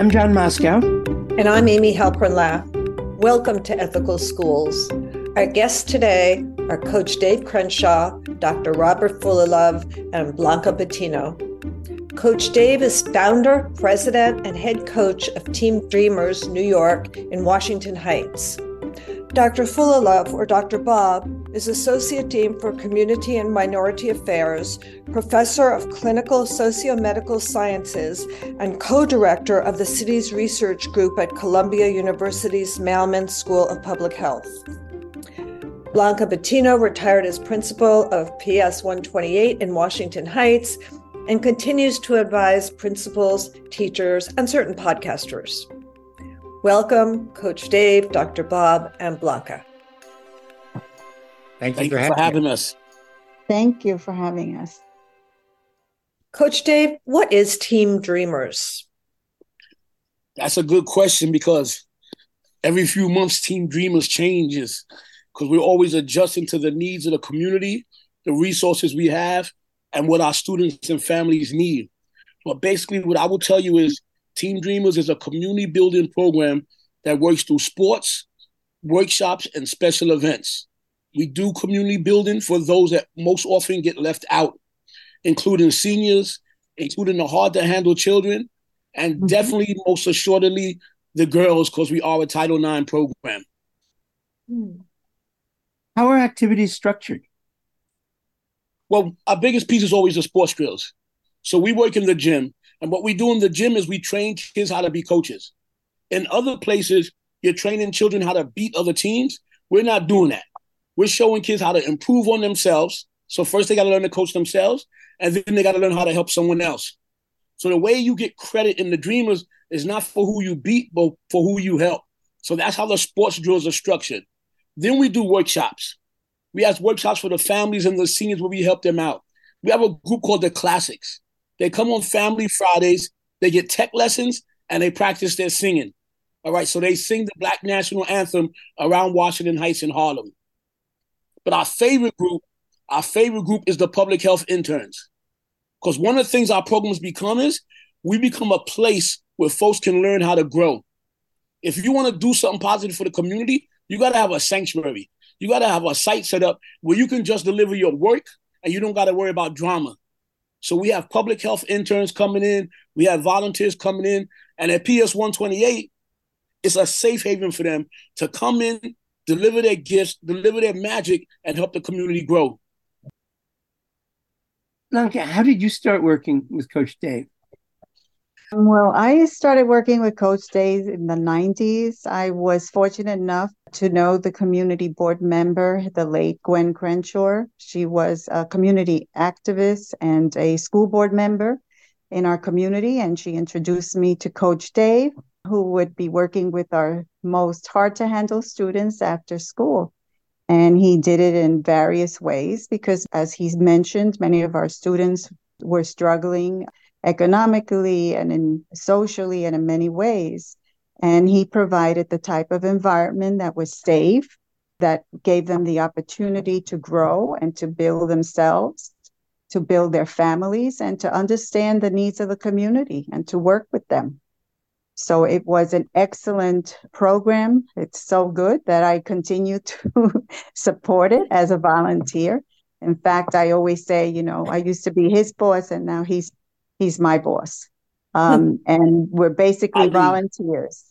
I'm John Moscow. And I'm Amy Halpern Laff. Welcome to Ethical Schools. Our guests today are Coach Dave Crenshaw, Dr. Robert Fullilove, and Blanca Battino. Coach Dave is founder, president, and head coach of Team Dreamers New York in Washington Heights. Dr. Fullilove, or Dr. Bob, is Associate Dean for Community and Minority Affairs, Professor of Clinical Sociomedical Sciences, and co director of the Cities Research Group at Columbia University's Mailman School of Public Health. Blanca Battino retired as principal of PS 128 in Washington Heights and continues to advise principals, teachers, and certain podcasters. Welcome, Coach Dave, Dr. Bob, and Blanca. Thank you, for, you having, for having us. Thank you for having us. Coach Dave, what is Team Dreamers? That's a good question because every few months, Team Dreamers changes because we're always adjusting to the needs of the community, the resources we have, and what our students and families need. But basically, what I will tell you is Team Dreamers is a community building program that works through sports, workshops, and special events. We do community building for those that most often get left out, including seniors, including the hard to handle children, and mm-hmm. definitely, most assuredly, the girls, because we are a Title IX program. Hmm. How are activities structured? Well, our biggest piece is always the sports drills. So we work in the gym and what we do in the gym is we train kids how to be coaches. In other places, you're training children how to beat other teams. We're not doing that. We're showing kids how to improve on themselves. So first they got to learn to coach themselves, and then they got to learn how to help someone else. So the way you get credit in the Dreamers is not for who you beat, but for who you help. So that's how the sports drills are structured. Then we do workshops. We have workshops for the families and the seniors where we help them out. We have a group called the Classics. They come on Family Fridays. They get tech lessons and they practice their singing. All right, so they sing the Black National Anthem around Washington Heights in Harlem. But our favorite group, our favorite group is the public health interns. Because one of the things our programs become is we become a place where folks can learn how to grow. If you want to do something positive for the community, you got to have a sanctuary. You got to have a site set up where you can just deliver your work and you don't got to worry about drama. So we have public health interns coming in, we have volunteers coming in, and at PS 128, it's a safe haven for them to come in, deliver their gifts, deliver their magic, and help the community grow. Blanca, how did you start working with Coach Dave? Well, I started working with Coach Dave in the 90s. I was fortunate enough to know the community board member, the late Gwen Crenshaw. She was a community activist and a school board member in our community, and she introduced me to Coach Dave, who would be working with our most hard to handle students after school. And he did it in various ways because, as he's mentioned, many of our students were struggling economically and in socially and in many ways. And he provided the type of environment that was safe, that gave them the opportunity to grow and to build themselves, to build their families, and to understand the needs of the community and to work with them. So it was an excellent program. It's so good that I continue to support it as a volunteer. In fact, I always say, you know, I used to be his boss and now he's he's my boss. Um, and we're basically volunteers.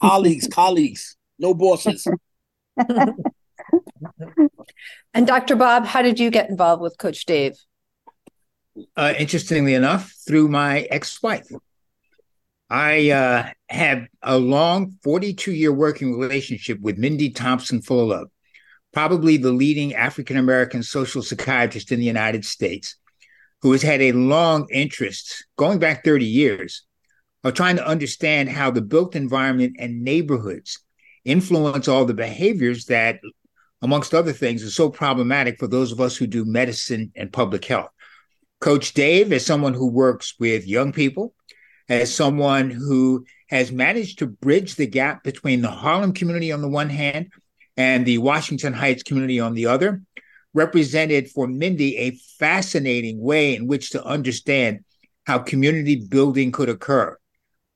Colleagues, colleagues, no bosses. and Dr. Bob, how did you get involved with Coach Dave? Uh, interestingly enough, through my ex wife. I uh, had a long 42 year working relationship with Mindy Thompson Fullilove, probably the leading African American social psychiatrist in the United States who has had a long interest, going back 30 years, of trying to understand how the built environment and neighborhoods influence all the behaviors that, amongst other things, are so problematic for those of us who do medicine and public health. Coach Dave is someone who works with young people, as someone who has managed to bridge the gap between the Harlem community on the one hand and the Washington Heights community on the other, represented for Mindy a fascinating way in which to understand how community building could occur.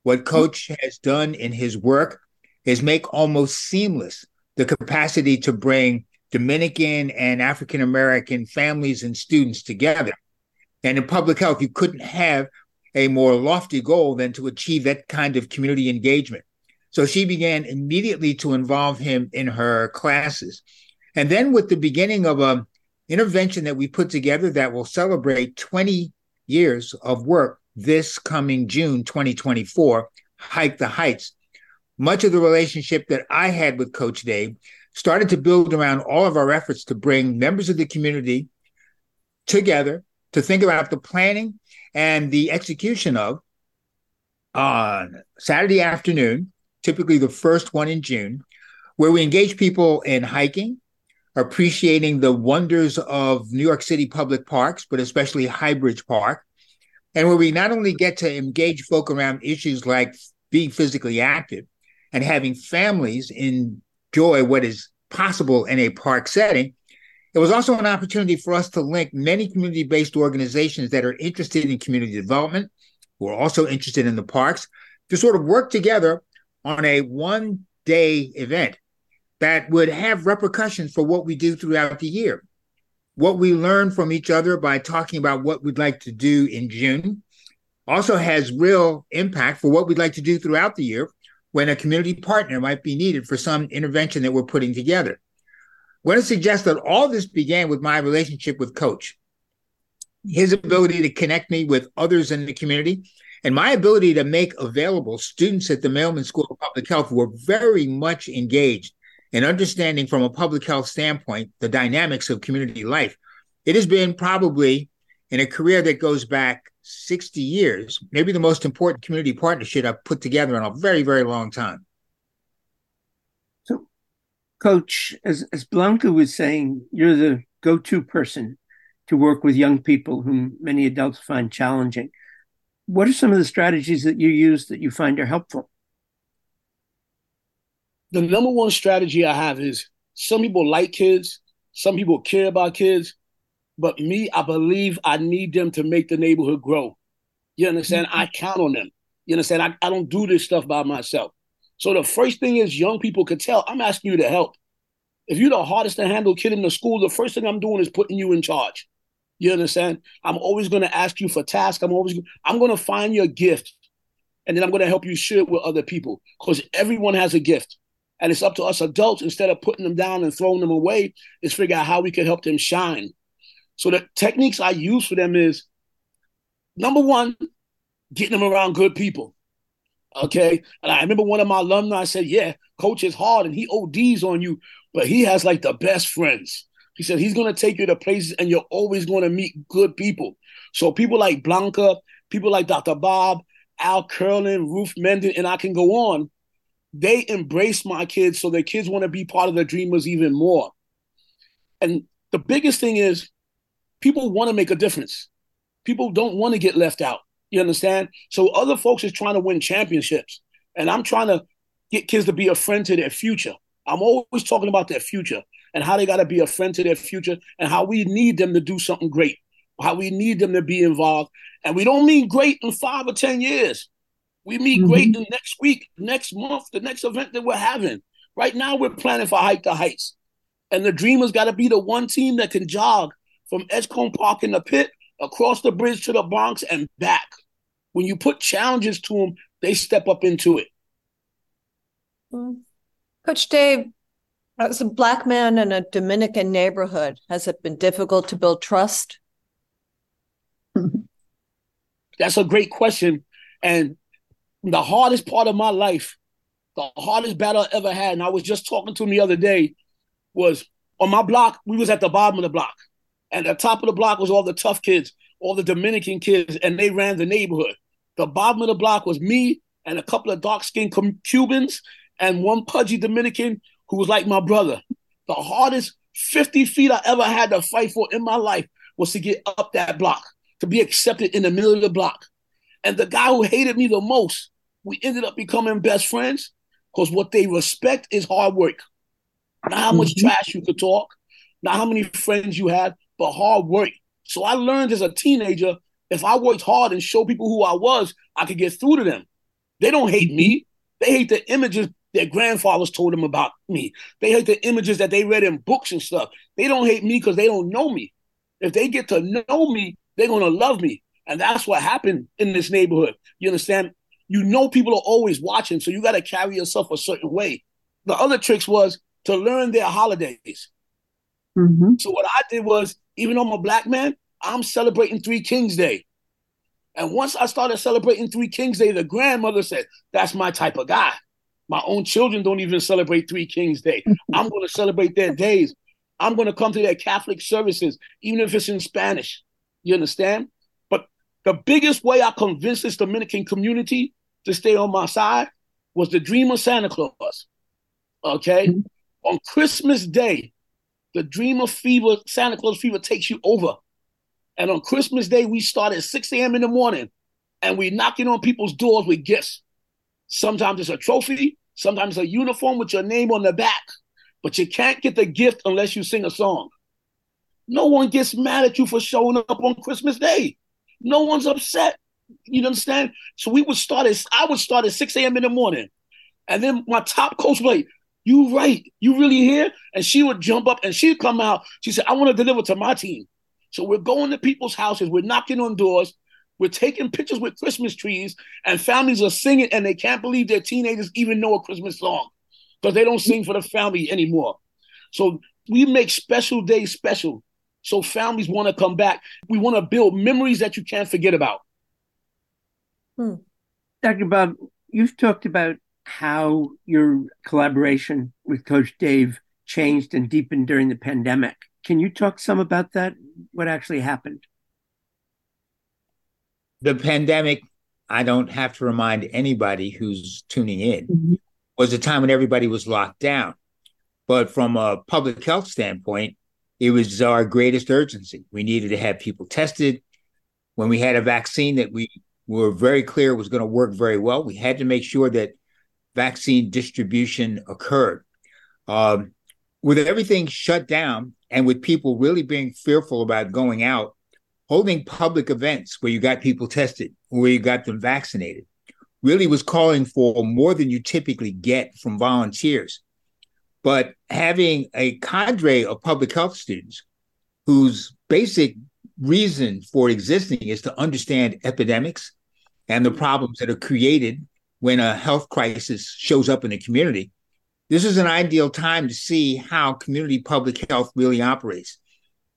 What Coach has done in his work is make almost seamless the capacity to bring Dominican and African American families and students together. And in public health, you couldn't have a more lofty goal than to achieve that kind of community engagement. So she began immediately to involve him in her classes. And then with the beginning of a intervention that we put together that will celebrate 20 years of work this coming June 2024, Hike the Heights. Much of the relationship that I had with Coach Dave started to build around all of our efforts to bring members of the community together to think about the planning and the execution of on Saturday afternoon, typically the first one in June, where we engage people in hiking, appreciating the wonders of New York City public parks, but especially Highbridge Park, and where we not only get to engage folk around issues like being physically active and having families enjoy what is possible in a park setting, it was also an opportunity for us to link many community based organizations that are interested in community development, who are also interested in the parks, to sort of work together on a one day event that would have repercussions for what we do throughout the year. What we learn from each other by talking about what we'd like to do in June also has real impact for what we'd like to do throughout the year when a community partner might be needed for some intervention that we're putting together. I want to suggest that all this began with my relationship with Coach, his ability to connect me with others in the community, and my ability to make available students at the Mailman School of Public Health were very much engaged in understanding from a public health standpoint the dynamics of community life. It has been probably in a career that goes back 60 years, maybe the most important community partnership I've put together in a very, very long time. Coach, as, as Blanca was saying, you're the go to person to work with young people whom many adults find challenging. What are some of the strategies that you use that you find are helpful? The number one strategy I have is some people like kids, some people care about kids, but me, I believe I need them to make the neighborhood grow. You understand? Mm-hmm. I count on them. You understand? I, I don't do this stuff by myself. So the first thing is young people could tell I'm asking you to help. If you're the hardest to handle kid in the school, the first thing I'm doing is putting you in charge. You understand? I'm always going to ask you for tasks. I'm always I'm going to find your gift, and then I'm going to help you share it with other people because everyone has a gift, and it's up to us adults instead of putting them down and throwing them away, is figure out how we can help them shine. So the techniques I use for them is number one, getting them around good people. Okay. And I remember one of my alumni said, Yeah, coach is hard and he ODs on you, but he has like the best friends. He said he's going to take you to places and you're always going to meet good people. So people like Blanca, people like Dr. Bob, Al Curlin, Ruth Menden, and I can go on. They embrace my kids so their kids want to be part of the Dreamers even more. And the biggest thing is people want to make a difference. People don't want to get left out. You understand? So other folks is trying to win championships, and I'm trying to get kids to be a friend to their future. I'm always talking about their future and how they got to be a friend to their future and how we need them to do something great, how we need them to be involved. And we don't mean great in five or 10 years. We mean mm-hmm. great in next week, next month, the next event that we're having. Right now, we're planning for Hike the Heights. And the Dreamers got to be the one team that can jog from Edgecombe Park in the pit across the bridge to the Bronx and back. When you put challenges to them, they step up into it. Mm. Coach Dave, as a black man in a Dominican neighborhood, has it been difficult to build trust? That's a great question. And the hardest part of my life, the hardest battle I ever had, and I was just talking to him the other day, was on my block, we was at the bottom of the block. And the top of the block was all the tough kids, all the Dominican kids, and they ran the neighborhood. The bottom of the block was me and a couple of dark skinned Cubans and one pudgy Dominican who was like my brother. The hardest 50 feet I ever had to fight for in my life was to get up that block, to be accepted in the middle of the block. And the guy who hated me the most, we ended up becoming best friends because what they respect is hard work. Not how much mm-hmm. trash you could talk, not how many friends you had, but hard work. So I learned as a teenager, if I worked hard and show people who I was, I could get through to them. They don't hate me. They hate the images their grandfathers told them about me. They hate the images that they read in books and stuff. They don't hate me because they don't know me. If they get to know me, they're gonna love me. And that's what happened in this neighborhood. You understand? You know people are always watching, so you got to carry yourself a certain way. The other tricks was to learn their holidays. Mm-hmm. So what I did was, even though I'm a black man, I'm celebrating Three Kings Day. And once I started celebrating Three Kings Day, the grandmother said, That's my type of guy. My own children don't even celebrate Three Kings Day. I'm going to celebrate their days. I'm going to come to their Catholic services, even if it's in Spanish. You understand? But the biggest way I convinced this Dominican community to stay on my side was the dream of Santa Claus. Okay? Mm-hmm. On Christmas Day, the dream of fever, Santa Claus fever takes you over. And on Christmas Day, we start at 6 a.m. in the morning and we're knocking on people's doors with gifts. Sometimes it's a trophy, sometimes a uniform with your name on the back, but you can't get the gift unless you sing a song. No one gets mad at you for showing up on Christmas Day. No one's upset. You understand? So we would start at I would start at 6 a.m. in the morning. And then my top coach would like, you right, you really here? And she would jump up and she'd come out. She said, I want to deliver to my team. So we're going to people's houses, we're knocking on doors, we're taking pictures with Christmas trees, and families are singing, and they can't believe their teenagers even know a Christmas song because they don't sing for the family anymore. So we make special days special. So families want to come back. We want to build memories that you can't forget about. Hmm. Dr. Bob, you've talked about how your collaboration with Coach Dave changed and deepened during the pandemic. Can you talk some about that? What actually happened? The pandemic, I don't have to remind anybody who's tuning in, mm-hmm. was a time when everybody was locked down. But from a public health standpoint, it was our greatest urgency. We needed to have people tested. When we had a vaccine that we were very clear was going to work very well, we had to make sure that vaccine distribution occurred. Um, with everything shut down and with people really being fearful about going out, holding public events where you got people tested, where you got them vaccinated, really was calling for more than you typically get from volunteers. But having a cadre of public health students whose basic reason for existing is to understand epidemics and the problems that are created when a health crisis shows up in a community, this is an ideal time to see how community public health really operates.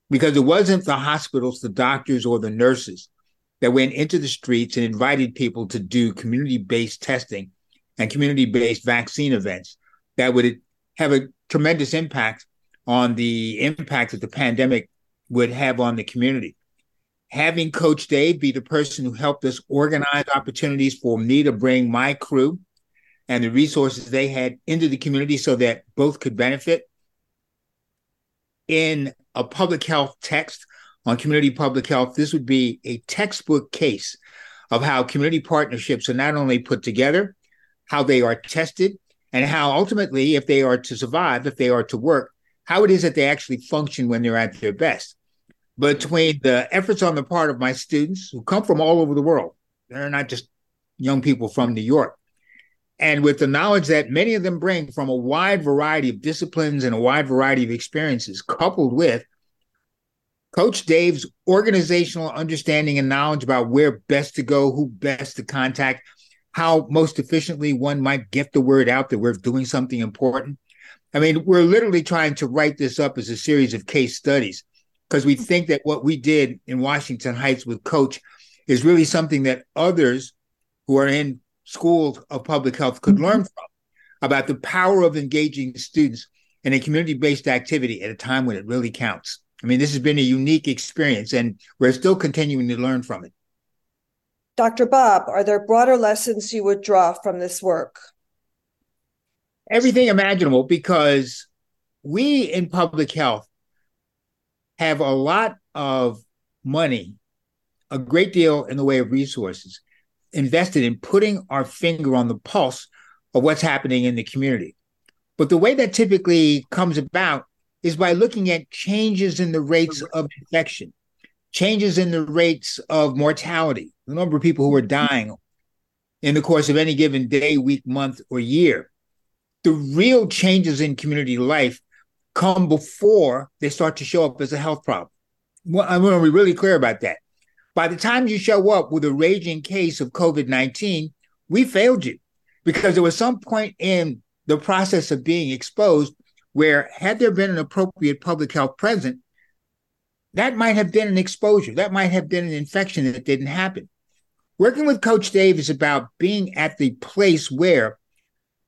Because it wasn't the hospitals, the doctors, or the nurses that went into the streets and invited people to do community based testing and community based vaccine events that would have a tremendous impact on the impact that the pandemic would have on the community. Having Coach Dave be the person who helped us organize opportunities for me to bring my crew and the resources they had into the community so that both could benefit. In a public health text on community public health, this would be a textbook case of how community partnerships are not only put together, how they are tested, and how ultimately, if they are to survive, if they are to work, how it is that they actually function when they're at their best. Between the efforts on the part of my students who come from all over the world, they're not just young people from New York, and with the knowledge that many of them bring from a wide variety of disciplines and a wide variety of experiences, coupled with Coach Dave's organizational understanding and knowledge about where best to go, who best to contact, how most efficiently one might get the word out that we're doing something important. I mean, we're literally trying to write this up as a series of case studies because we think that what we did in Washington Heights with Coach is really something that others who are in schools of public health could mm-hmm. learn from about the power of engaging students in a community based activity at a time when it really counts. I mean, this has been a unique experience, and we're still continuing to learn from it. Dr. Bob, are there broader lessons you would draw from this work? Everything imaginable, because we in public health have a lot of money, a great deal in the way of resources invested in putting our finger on the pulse of what's happening in the community. But the way that typically comes about is by looking at changes in the rates of infection, changes in the rates of mortality, the number of people who are dying, in the course of any given day, week, month, or year. The real changes in community life come before they start to show up as a health problem. Well, I'm going to be really clear about that. By the time you show up with a raging case of COVID 19, we failed you because there was some point in the process of being exposed where, had there been an appropriate public health present, that might have been an exposure. That might have been an infection that didn't happen. Working with Coach Dave is about being at the place where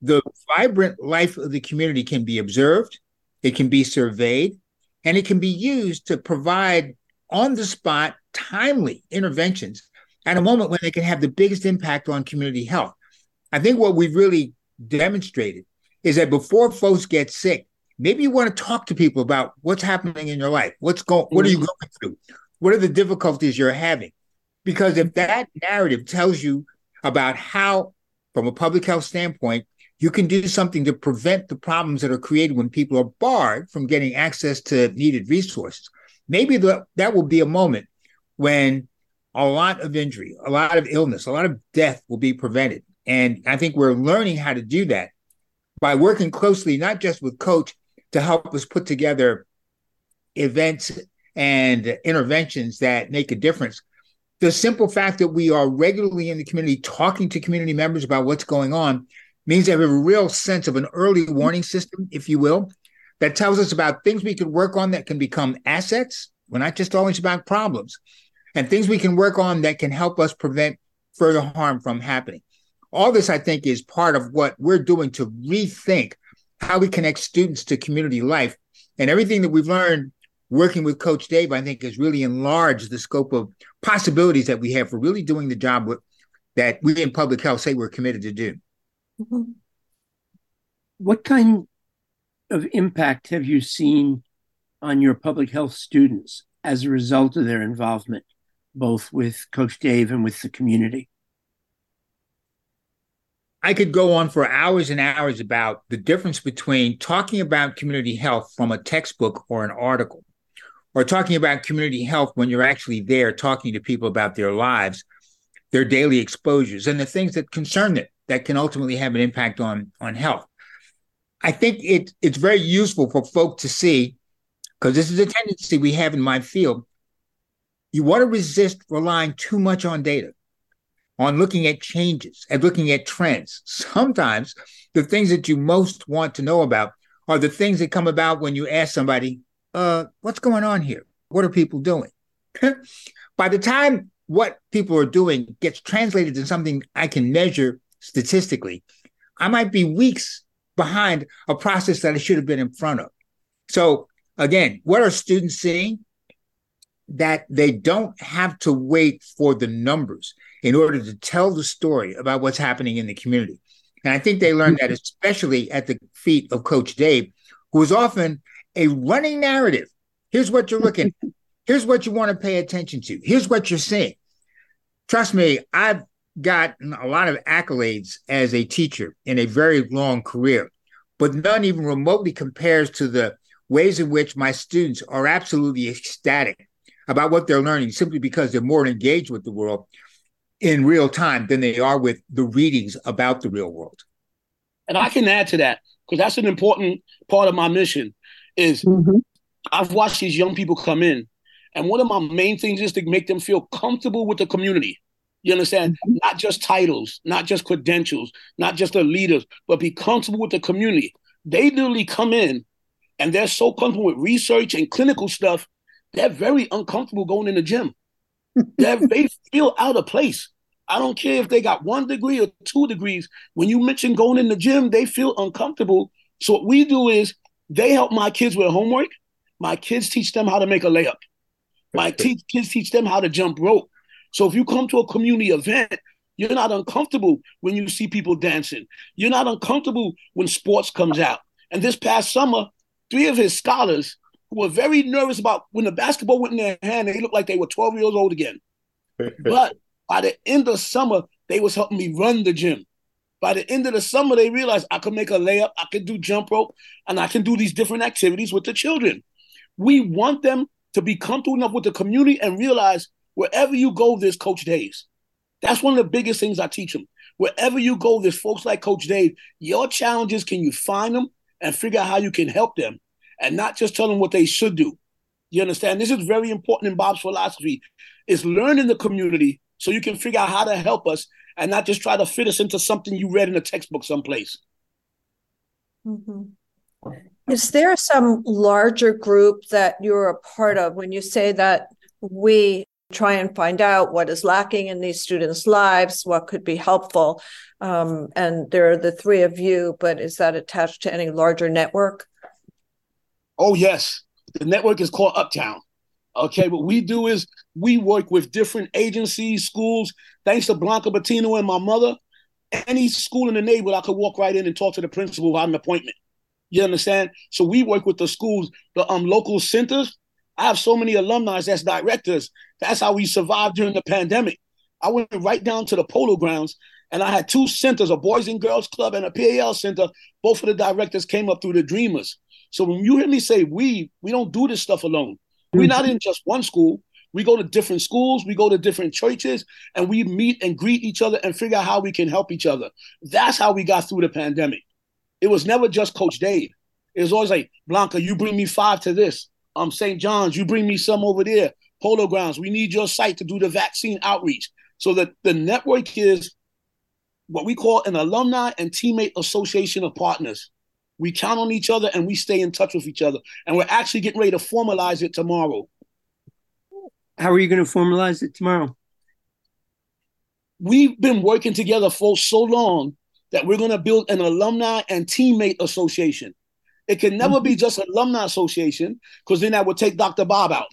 the vibrant life of the community can be observed, it can be surveyed, and it can be used to provide on the spot, timely interventions at a moment when they can have the biggest impact on community health. I think what we've really demonstrated is that before folks get sick, maybe you want to talk to people about what's happening in your life. What's going what are you mm-hmm. going through? What are the difficulties you're having? Because if that narrative tells you about how, from a public health standpoint, you can do something to prevent the problems that are created when people are barred from getting access to needed resources. Maybe the, that will be a moment when a lot of injury, a lot of illness, a lot of death will be prevented. And I think we're learning how to do that by working closely, not just with coach to help us put together events and interventions that make a difference. The simple fact that we are regularly in the community talking to community members about what's going on means they have a real sense of an early warning system, if you will, that tells us about things we can work on that can become assets. We're not just always about problems, and things we can work on that can help us prevent further harm from happening. All this, I think, is part of what we're doing to rethink how we connect students to community life. And everything that we've learned working with Coach Dave, I think, has really enlarged the scope of possibilities that we have for really doing the job that we in public health say we're committed to do. What kind of impact have you seen on your public health students as a result of their involvement, both with Coach Dave and with the community? I could go on for hours and hours about the difference between talking about community health from a textbook or an article, or talking about community health when you're actually there talking to people about their lives, their daily exposures, and the things that concern them that can ultimately have an impact on, on health. I think it it's very useful for folk to see, because this is a tendency we have in my field. You want to resist relying too much on data, on looking at changes and looking at trends. Sometimes the things that you most want to know about are the things that come about when you ask somebody, uh, what's going on here? What are people doing? By the time what people are doing gets translated to something I can measure statistically, I might be weeks behind a process that I should have been in front of. So again, what are students seeing? That they don't have to wait for the numbers in order to tell the story about what's happening in the community. And I think they learned that especially at the feet of Coach Dave, who is often a running narrative. Here's what you're looking at. Here's what you want to pay attention to. Here's what you're seeing. Trust me, I've gotten a lot of accolades as a teacher in a very long career, but none even remotely compares to the ways in which my students are absolutely ecstatic about what they're learning simply because they're more engaged with the world in real time than they are with the readings about the real world. And I can add to that because that's an important part of my mission is mm-hmm. I've watched these young people come in and one of my main things is to make them feel comfortable with the community. You understand? Mm-hmm. Not just titles, not just credentials, not just the leaders, but be comfortable with the community. They literally come in and they're so comfortable with research and clinical stuff, they're very uncomfortable going in the gym. they feel out of place. I don't care if they got one degree or two degrees. When you mention going in the gym, they feel uncomfortable. So what we do is they help my kids with homework. My kids teach them how to make a layup. My te- kids teach them how to jump rope. So if you come to a community event, you're not uncomfortable when you see people dancing. You're not uncomfortable when sports comes out. And this past summer, three of his scholars who were very nervous about when the basketball went in their hand, they looked like they were 12 years old again. but by the end of summer, they was helping me run the gym. By the end of the summer, they realized I could make a layup, I could do jump rope, and I can do these different activities with the children. We want them to be comfortable enough with the community and realize Wherever you go, there's Coach Dave's. That's one of the biggest things I teach them. Wherever you go, there's folks like Coach Dave. Your challenges, can you find them and figure out how you can help them and not just tell them what they should do? You understand? This is very important in Bob's philosophy. Is learning the community so you can figure out how to help us and not just try to fit us into something you read in a textbook someplace. Mm-hmm. Is there some larger group that you're a part of when you say that we try and find out what is lacking in these students' lives, what could be helpful? Um, and there are the three of you, but is that attached to any larger network? Oh, yes. The network is called Uptown. Okay, what we do is we work with different agencies, schools. Thanks to Blanca Battino and my mother, any school in the neighborhood, I could walk right in and talk to the principal without an appointment. You understand? So we work with the schools, the um local centers. I have so many alumni that's directors. That's how we survived during the pandemic. I went right down to the polo grounds and I had two centers, a Boys and Girls Club and a PAL center. Both of the directors came up through the Dreamers. So when you hear me say we, we don't do this stuff alone. We're not in just one school. We go to different schools, we go to different churches, and we meet and greet each other and figure out how we can help each other. That's how we got through the pandemic. It was never just Coach Dave. It was always like, Blanca, you bring me five to this. Um, St. John's, you bring me some over there. Polo Grounds, we need your site to do the vaccine outreach. So that the network is what we call an alumni and teammate association of partners. We count on each other and we stay in touch with each other. And we're actually getting ready to formalize it tomorrow. How are you going to formalize it tomorrow? We've been working together for so long that we're going to build an alumni and teammate association. It can never mm-hmm. be just an alumni association because then that would take Dr. Bob out.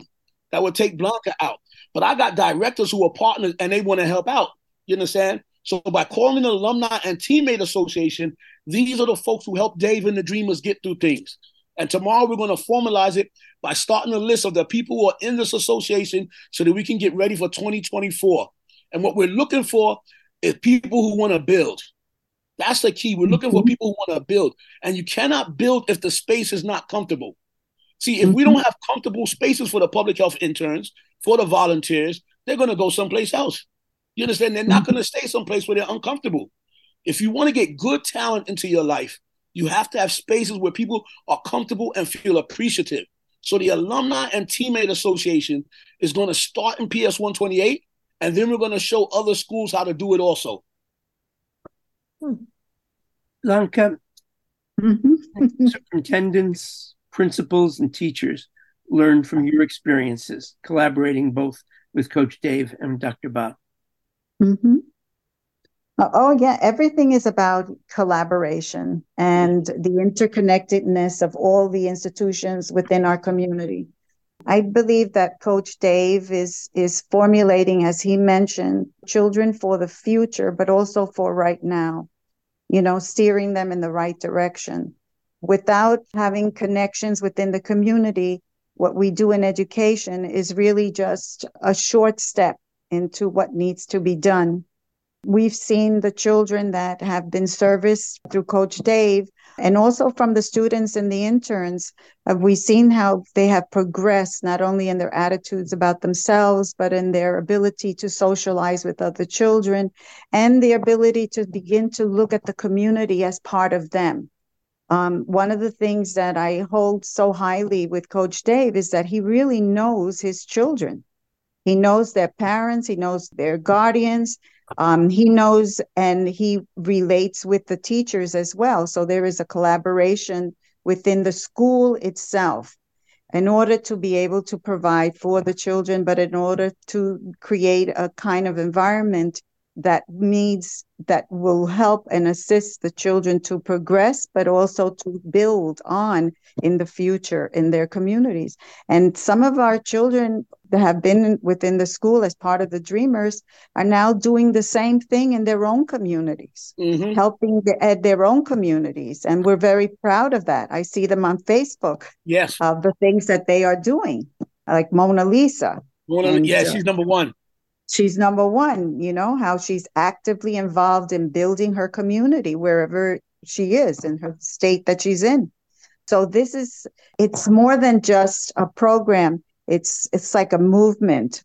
That would take Blanca out. But I got directors who are partners and they want to help out. You understand? So by calling an alumni and teammate association, these are the folks who help Dave and the Dreamers get through things. And tomorrow we're going to formalize it by starting a list of the people who are in this association so that we can get ready for 2024. And what we're looking for is people who want to build. That's the key. We're looking for mm-hmm. people who want to build. And you cannot build if the space is not comfortable. See, if we don't mm-hmm. have comfortable spaces for the public health interns, for the volunteers, they're going to go someplace else. You understand? They're not mm-hmm. going to stay someplace where they're uncomfortable. If you want to get good talent into your life, you have to have spaces where people are comfortable and feel appreciative. So the Alumni and Teammate Association is going to start in PS 128, and then we're going to show other schools how to do it also. Hmm. Blanca, mm-hmm. superintendents, principals, and teachers learn from your experiences collaborating both with Coach Dave and Dr. Bob. Mm-hmm. Uh, oh, yeah. Everything is about collaboration and the interconnectedness of all the institutions within our community. I believe that Coach Dave is is formulating, as he mentioned, children for the future, but also for right now. You know, steering them in the right direction. Without having connections within the community, what we do in education is really just a short step into what needs to be done We've seen the children that have been serviced through Coach Dave and also from the students and the interns. Uh, we've seen how they have progressed not only in their attitudes about themselves, but in their ability to socialize with other children and the ability to begin to look at the community as part of them. Um, one of the things that I hold so highly with Coach Dave is that he really knows his children. He knows their parents, he knows their guardians, um, he knows and he relates with the teachers as well. So there is a collaboration within the school itself in order to be able to provide for the children, but in order to create a kind of environment that needs that will help and assist the children to progress but also to build on in the future in their communities. And some of our children that have been within the school as part of the dreamers are now doing the same thing in their own communities mm-hmm. helping the, at their own communities. And we're very proud of that. I see them on facebook yes. of the things that they are doing like mona lisa. Mona, and, yeah, she's number one she's number one, you know, how she's actively involved in building her community wherever she is in her state that she's in. So this is it's more than just a program. It's it's like a movement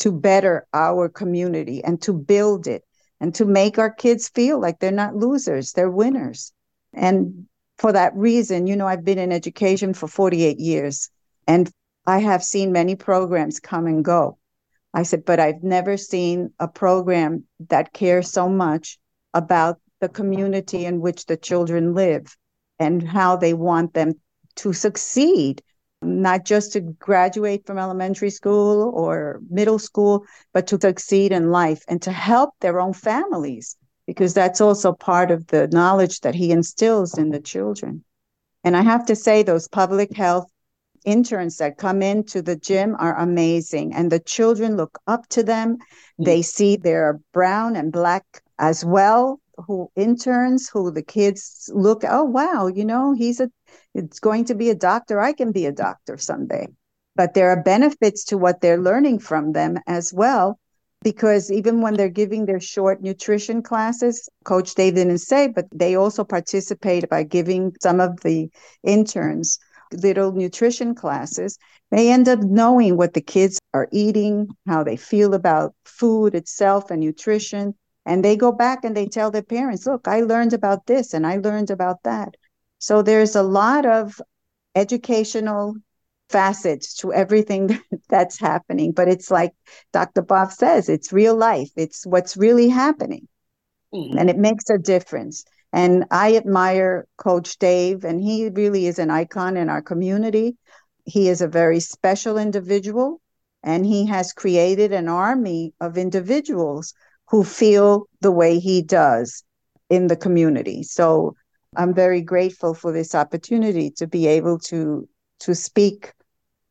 to better our community and to build it and to make our kids feel like they're not losers, they're winners. And for that reason, you know, I've been in education for 48 years and I have seen many programs come and go. I said, but I've never seen a program that cares so much about the community in which the children live and how they want them to succeed, not just to graduate from elementary school or middle school, but to succeed in life and to help their own families, because that's also part of the knowledge that he instills in the children. And I have to say, those public health interns that come into the gym are amazing. And the children look up to them. Mm. They see they're brown and black as well who interns who the kids look oh wow you know he's a it's going to be a doctor. I can be a doctor someday. But there are benefits to what they're learning from them as well because even when they're giving their short nutrition classes coach dave didn't say but they also participate by giving some of the interns little nutrition classes, they end up knowing what the kids are eating, how they feel about food itself and nutrition. And they go back and they tell their parents, look, I learned about this and I learned about that. So there's a lot of educational facets to everything that's happening. But it's like Dr. Bob says, it's real life, it's what's really happening. Mm-hmm. And it makes a difference. And I admire Coach Dave, and he really is an icon in our community. He is a very special individual, and he has created an army of individuals who feel the way he does in the community. So I'm very grateful for this opportunity to be able to to speak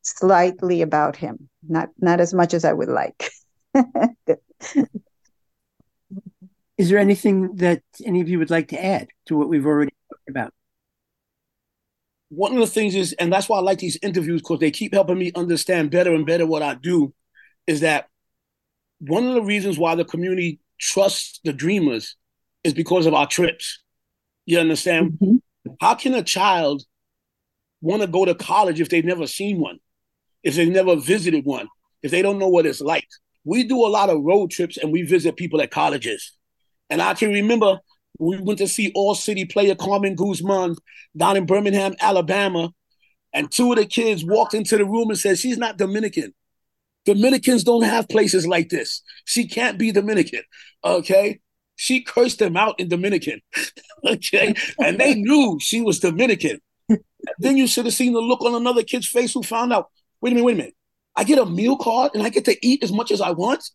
slightly about him. Not not as much as I would like. Is there anything that any of you would like to add to what we've already talked about? One of the things is, and that's why I like these interviews because they keep helping me understand better and better what I do, is that one of the reasons why the community trusts the dreamers is because of our trips. You understand? Mm-hmm. How can a child want to go to college if they've never seen one, if they've never visited one, if they don't know what it's like? We do a lot of road trips and we visit people at colleges. And I can remember we went to see All City player Carmen Guzman down in Birmingham, Alabama. And two of the kids walked into the room and said, She's not Dominican. Dominicans don't have places like this. She can't be Dominican. Okay. She cursed them out in Dominican. okay. And they knew she was Dominican. then you should have seen the look on another kid's face who found out, wait a minute, wait a minute. I get a meal card and I get to eat as much as I want.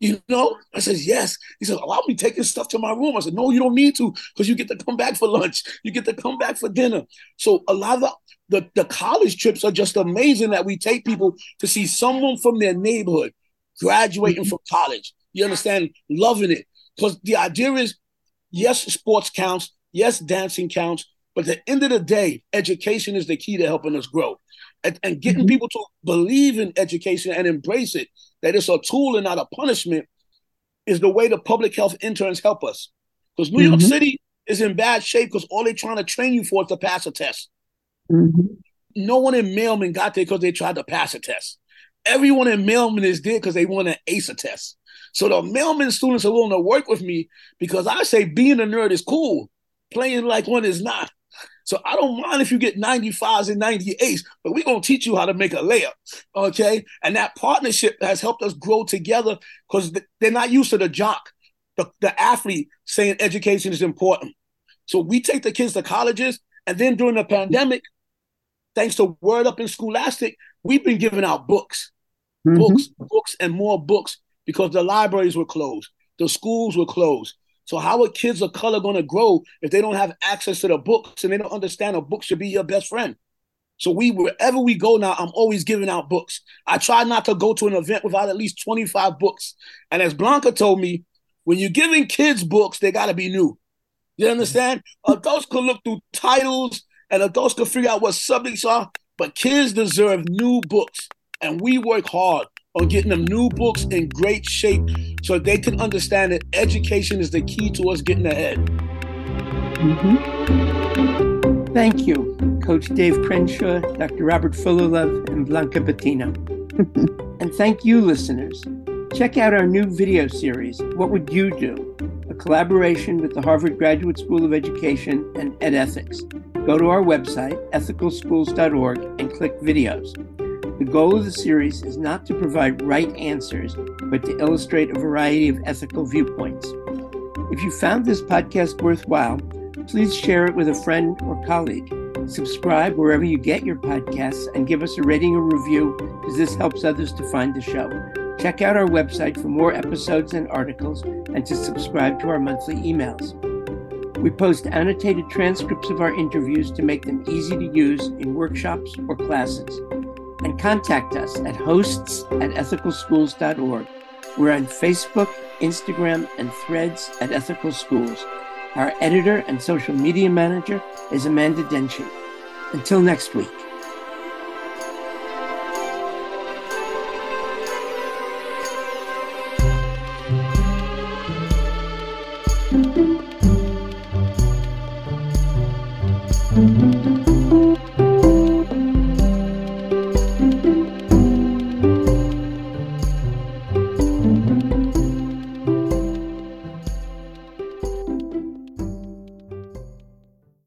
You know, I says, yes. He says, allow me taking stuff to my room. I said, no, you don't need to because you get to come back for lunch. You get to come back for dinner. So a lot of the, the, the college trips are just amazing that we take people to see someone from their neighborhood graduating mm-hmm. from college. You understand? Loving it. Because the idea is, yes, sports counts. Yes, dancing counts. But at the end of the day, education is the key to helping us grow. And, and getting mm-hmm. people to believe in education and embrace it that it's a tool and not a punishment is the way the public health interns help us. Because New mm-hmm. York City is in bad shape because all they're trying to train you for is to pass a test. Mm-hmm. No one in mailman got there because they tried to pass a test. Everyone in mailman is there because they want to ace a test. So the mailman students are willing to work with me because I say being a nerd is cool. Playing like one is not. So I don't mind if you get 95s and 98s, but we're going to teach you how to make a layup. Okay. And that partnership has helped us grow together because they're not used to the jock, the, the athlete saying education is important. So we take the kids to colleges. And then during the pandemic, thanks to Word Up and Scholastic, we've been giving out books, mm-hmm. books, books, and more books because the libraries were closed, the schools were closed. So how are kids of color going to grow if they don't have access to the books and they don't understand a book should be your best friend? So we wherever we go now, I'm always giving out books. I try not to go to an event without at least 25 books. And as Blanca told me, when you're giving kids books, they gotta be new. You understand? Mm-hmm. Adults can look through titles and adults can figure out what subjects are, but kids deserve new books. And we work hard on getting them new books in great shape so they can understand that education is the key to us getting ahead. Mm-hmm. Thank you, Coach Dave Crenshaw, Dr. Robert Fullilove, and Blanca Battino. and thank you, listeners. Check out our new video series, What Would You Do? A collaboration with the Harvard Graduate School of Education and EdEthics. Go to our website, ethicalschools.org, and click videos. The goal of the series is not to provide right answers, but to illustrate a variety of ethical viewpoints. If you found this podcast worthwhile, please share it with a friend or colleague. Subscribe wherever you get your podcasts and give us a rating or review, as this helps others to find the show. Check out our website for more episodes and articles and to subscribe to our monthly emails. We post annotated transcripts of our interviews to make them easy to use in workshops or classes. And contact us at hosts at ethicalschools.org. We're on Facebook, Instagram, and threads at Ethical Schools. Our editor and social media manager is Amanda Denchi. Until next week.